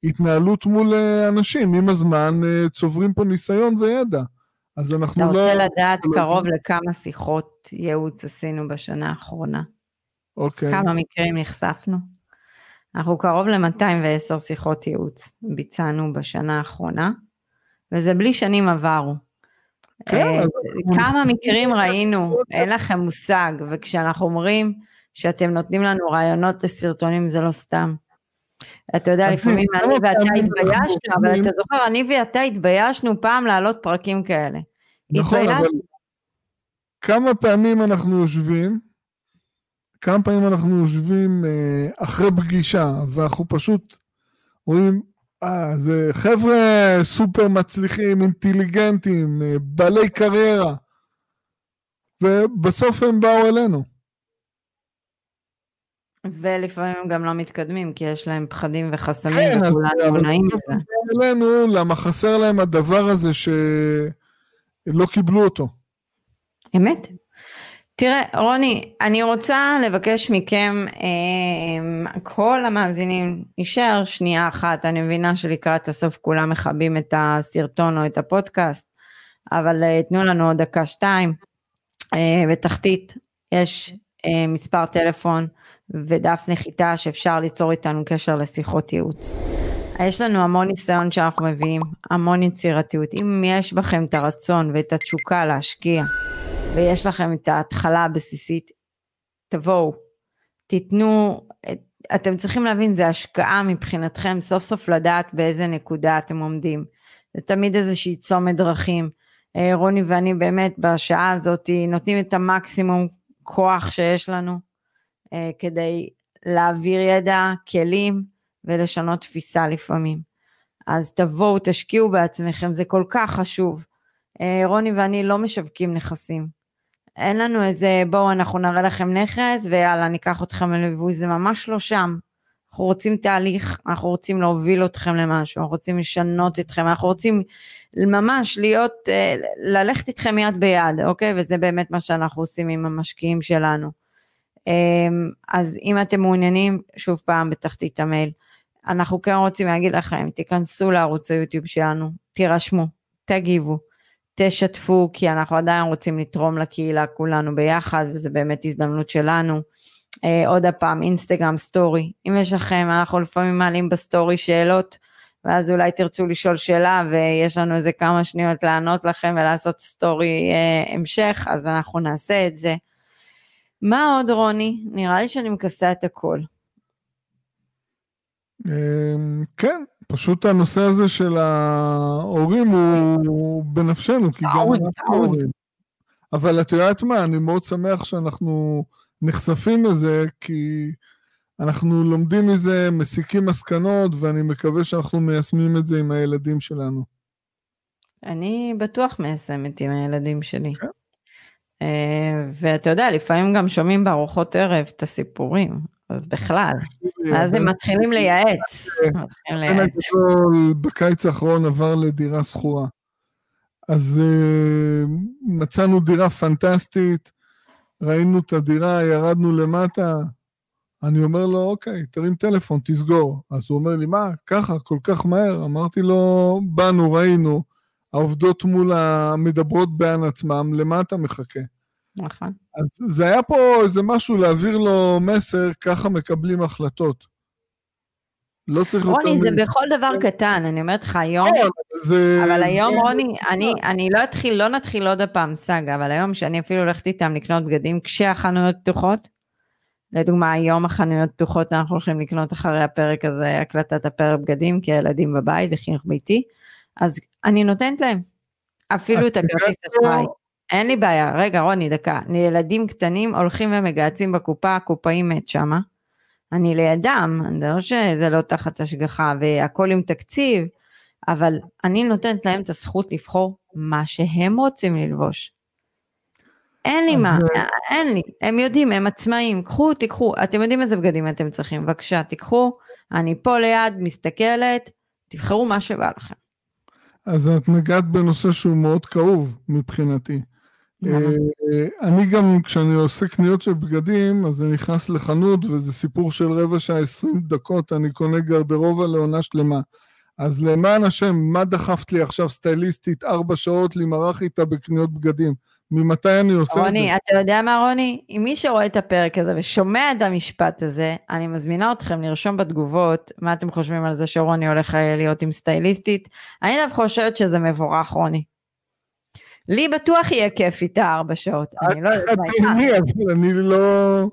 והתנהלות מול אנשים, עם הזמן אה, צוברים פה ניסיון וידע. אז אנחנו אתה לא... אתה רוצה לדעת לא... קרוב לכמה שיחות ייעוץ עשינו בשנה האחרונה. אוקיי. כמה מקרים נחשפנו? אנחנו קרוב ל-210 שיחות ייעוץ ביצענו בשנה האחרונה, וזה בלי שנים עברו. כן, אה, כמה מקרים ראינו, אין לכם מושג, וכשאנחנו אומרים שאתם נותנים לנו רעיונות לסרטונים זה לא סתם. אתה יודע, לפעמים אני ואתה התביישנו, אבל אתה זוכר, אני ואתה התביישנו פעם להעלות פרקים כאלה. נכון, אבל כמה פעמים אנחנו יושבים, כמה פעמים אנחנו יושבים אה, אחרי פגישה, ואנחנו פשוט רואים, אה, זה חבר'ה סופר מצליחים, אינטליגנטים, אה, בעלי קריירה, ובסוף הם באו אלינו. ולפעמים הם גם לא מתקדמים, כי יש להם פחדים וחסמים, כן, וכולנו נעים מזה. אלינו, למה חסר להם הדבר הזה שלא קיבלו אותו. אמת. תראה, רוני, אני רוצה לבקש מכם, אה, כל המאזינים, נשאר שנייה אחת, אני מבינה שלקראת הסוף כולם מכבים את הסרטון או את הפודקאסט, אבל אה, תנו לנו עוד דקה שתיים. אה, בתחתית יש אה, מספר טלפון ודף נחיתה שאפשר ליצור איתנו קשר לשיחות ייעוץ. יש לנו המון ניסיון שאנחנו מביאים, המון יצירתיות. אם יש בכם את הרצון ואת התשוקה להשקיע, ויש לכם את ההתחלה הבסיסית, תבואו, תיתנו, אתם צריכים להבין, זה השקעה מבחינתכם, סוף סוף לדעת באיזה נקודה אתם עומדים. זה תמיד איזושהי צומת דרכים. אה, רוני ואני באמת בשעה הזאת נותנים את המקסימום כוח שיש לנו אה, כדי להעביר ידע, כלים ולשנות תפיסה לפעמים. אז תבואו, תשקיעו בעצמכם, זה כל כך חשוב. אה, רוני ואני לא משווקים נכסים. אין לנו איזה, בואו אנחנו נראה לכם נכס ויאללה ניקח אתכם לליווי, זה ממש לא שם. אנחנו רוצים תהליך, אנחנו רוצים להוביל אתכם למשהו, אנחנו רוצים לשנות אתכם, אנחנו רוצים ממש להיות, אה, ללכת איתכם יד ביד, אוקיי? וזה באמת מה שאנחנו עושים עם המשקיעים שלנו. אמ, אז אם אתם מעוניינים, שוב פעם בתחתית המייל, אנחנו כן רוצים להגיד לכם, תיכנסו לערוץ היוטיוב שלנו, תירשמו, תגיבו, תשתפו, כי אנחנו עדיין רוצים לתרום לקהילה כולנו ביחד, וזו באמת הזדמנות שלנו. אה, עוד הפעם, אינסטגרם סטורי, אם יש לכם, אנחנו לפעמים מעלים בסטורי שאלות, ואז אולי תרצו לשאול שאלה, ויש לנו איזה כמה שניות לענות לכם ולעשות סטורי אה, המשך, אז אנחנו נעשה את זה. מה עוד, רוני? נראה לי שאני מכסה את הכל. אמ, כן, פשוט הנושא הזה של ההורים הוא בנפשנו, כי גם אנחנו הורים. אבל את יודעת מה, אני מאוד שמח שאנחנו נחשפים לזה, כי אנחנו לומדים מזה, מסיקים מסקנות, ואני מקווה שאנחנו מיישמים את זה עם הילדים שלנו. אני בטוח מיישמת עם הילדים שלי. כן. אה, ואתה יודע, לפעמים גם שומעים בארוחות ערב את הסיפורים, אז בכלל. אז הם מתחילים לייעץ. מתחילים הבן לייעץ. הגדול בקיץ האחרון עבר לדירה שכורה. אז אה, מצאנו דירה פנטסטית, ראינו את הדירה, ירדנו למטה. אני אומר לו, אוקיי, תרים טלפון, תסגור. אז הוא אומר לי, מה, ככה, כל כך מהר? אמרתי לו, באנו, ראינו, העובדות מול המדברות בען עצמם, למה אתה מחכה? נכון. אז זה היה פה איזה משהו להעביר לו מסר, ככה מקבלים החלטות. לא צריך יותר... רוני, זה מ- בכל דבר קטן, אני אומרת לך היום, כן, זה... אבל היום זה- רוני, אני, אני לא אתחיל, לא נתחיל עוד הפעם סאגה, אבל היום שאני אפילו הולכת איתם לקנות בגדים כשהחנויות פתוחות, לדוגמה היום החנויות פתוחות אנחנו הולכים לקנות אחרי הפרק הזה, הקלטת הפרק בגדים, כי הילדים בבית וחינוך ביתי, אז אני נותנת להם, אפילו את הכרטיס אשראי. אין לי בעיה, רגע רוני דקה, ילדים קטנים הולכים ומגהצים בקופה, הקופאי מת שמה, אני לידם, אני לא שזה לא תחת השגחה והכל עם תקציב, אבל אני נותנת להם את הזכות לבחור מה שהם רוצים ללבוש. אין לי מה, אה, אין לי, הם יודעים, הם עצמאים, קחו, תיקחו, אתם יודעים איזה בגדים אתם צריכים, בבקשה, תיקחו, אני פה ליד, מסתכלת, תבחרו מה שבא לכם. אז את נגעת בנושא שהוא מאוד כאוב מבחינתי. אה, אני גם, כשאני עושה קניות של בגדים, אז אני נכנס לחנות, וזה סיפור של רבע שעה, עשרים דקות, אני קונה גרדרובה לעונה שלמה. אז למען השם, מה דחפת לי עכשיו סטייליסטית ארבע שעות להימרח איתה בקניות בגדים? ממתי אני עושה את זה? רוני, אתה יודע מה רוני? אם מי שרואה את הפרק הזה ושומע את המשפט הזה, אני מזמינה אתכם לרשום בתגובות מה אתם חושבים על זה שרוני הולך להיות עם סטייליסטית. אני דווקא חושבת שזה מבורך רוני. לי בטוח יהיה כיף איתה ארבע שעות, אני לא יודעת מה אבל אני לא...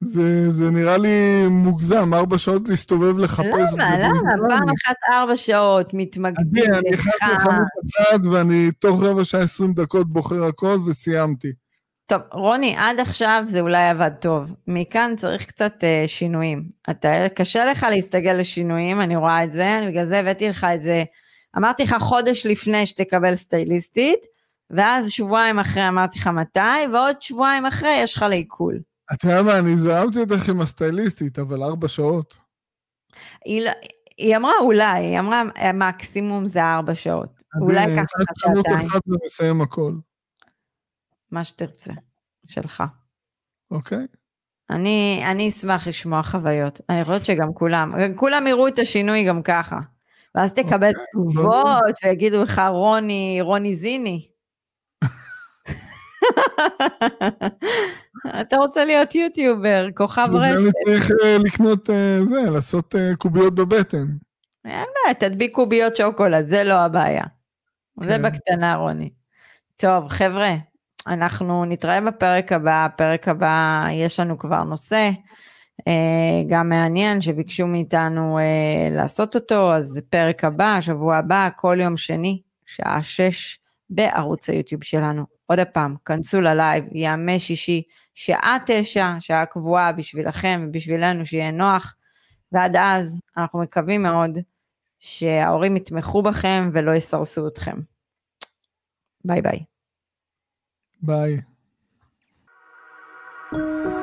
זה, זה נראה לי מוגזם, ארבע שעות להסתובב לחפש למה. למה? לא, פעם אחת ארבע שעות, מתמקדים אני נכנס לך. לחנות אחת ואני תוך רבע שעה עשרים דקות בוחר הכל וסיימתי. טוב, רוני, עד עכשיו זה אולי עבד טוב. מכאן צריך קצת uh, שינויים. אתה, קשה לך להסתגל לשינויים, אני רואה את זה, בגלל זה הבאתי לך את זה. אמרתי לך חודש לפני שתקבל סטייליסטית, ואז שבועיים אחרי אמרתי לך מתי, ועוד שבועיים אחרי יש לך לעיכול. אתה יודע מה, אני זרמתי אותך עם הסטייליסטית, אבל ארבע שעות. היא, לא- היא אמרה אולי, היא אמרה מקסימום זה ארבע שעות. אולי אני ככה שעתיים, אחת ומסיים הכל, מה שתרצה, שלך. אוקיי? אני, אני אשמח לשמוע חוויות. אני חושבת שגם כולם, כולם יראו את השינוי גם ככה. ואז תקבל אוקיי, תגובות ויגידו לך רוני, רוני זיני. [LAUGHS] אתה רוצה להיות יוטיובר, כוכב זה רשת. אני צריך אה, לקנות אה, זה, לעשות אה, קוביות בבטן. אין בעיה, תדביק קוביות שוקולד, זה לא הבעיה. זה כן. בקטנה, רוני. טוב, חבר'ה, אנחנו נתראה בפרק הבא. הפרק הבא, יש לנו כבר נושא, גם מעניין, שביקשו מאיתנו לעשות אותו, אז פרק הבא, שבוע הבא, כל יום שני, שעה שש, בערוץ היוטיוב שלנו. עוד פעם, כנסו ללייב, ימי שישי, שעה תשע, שעה קבועה בשבילכם ובשבילנו שיהיה נוח, ועד אז אנחנו מקווים מאוד שההורים יתמכו בכם ולא יסרסו אתכם. ביי ביי. ביי. thank you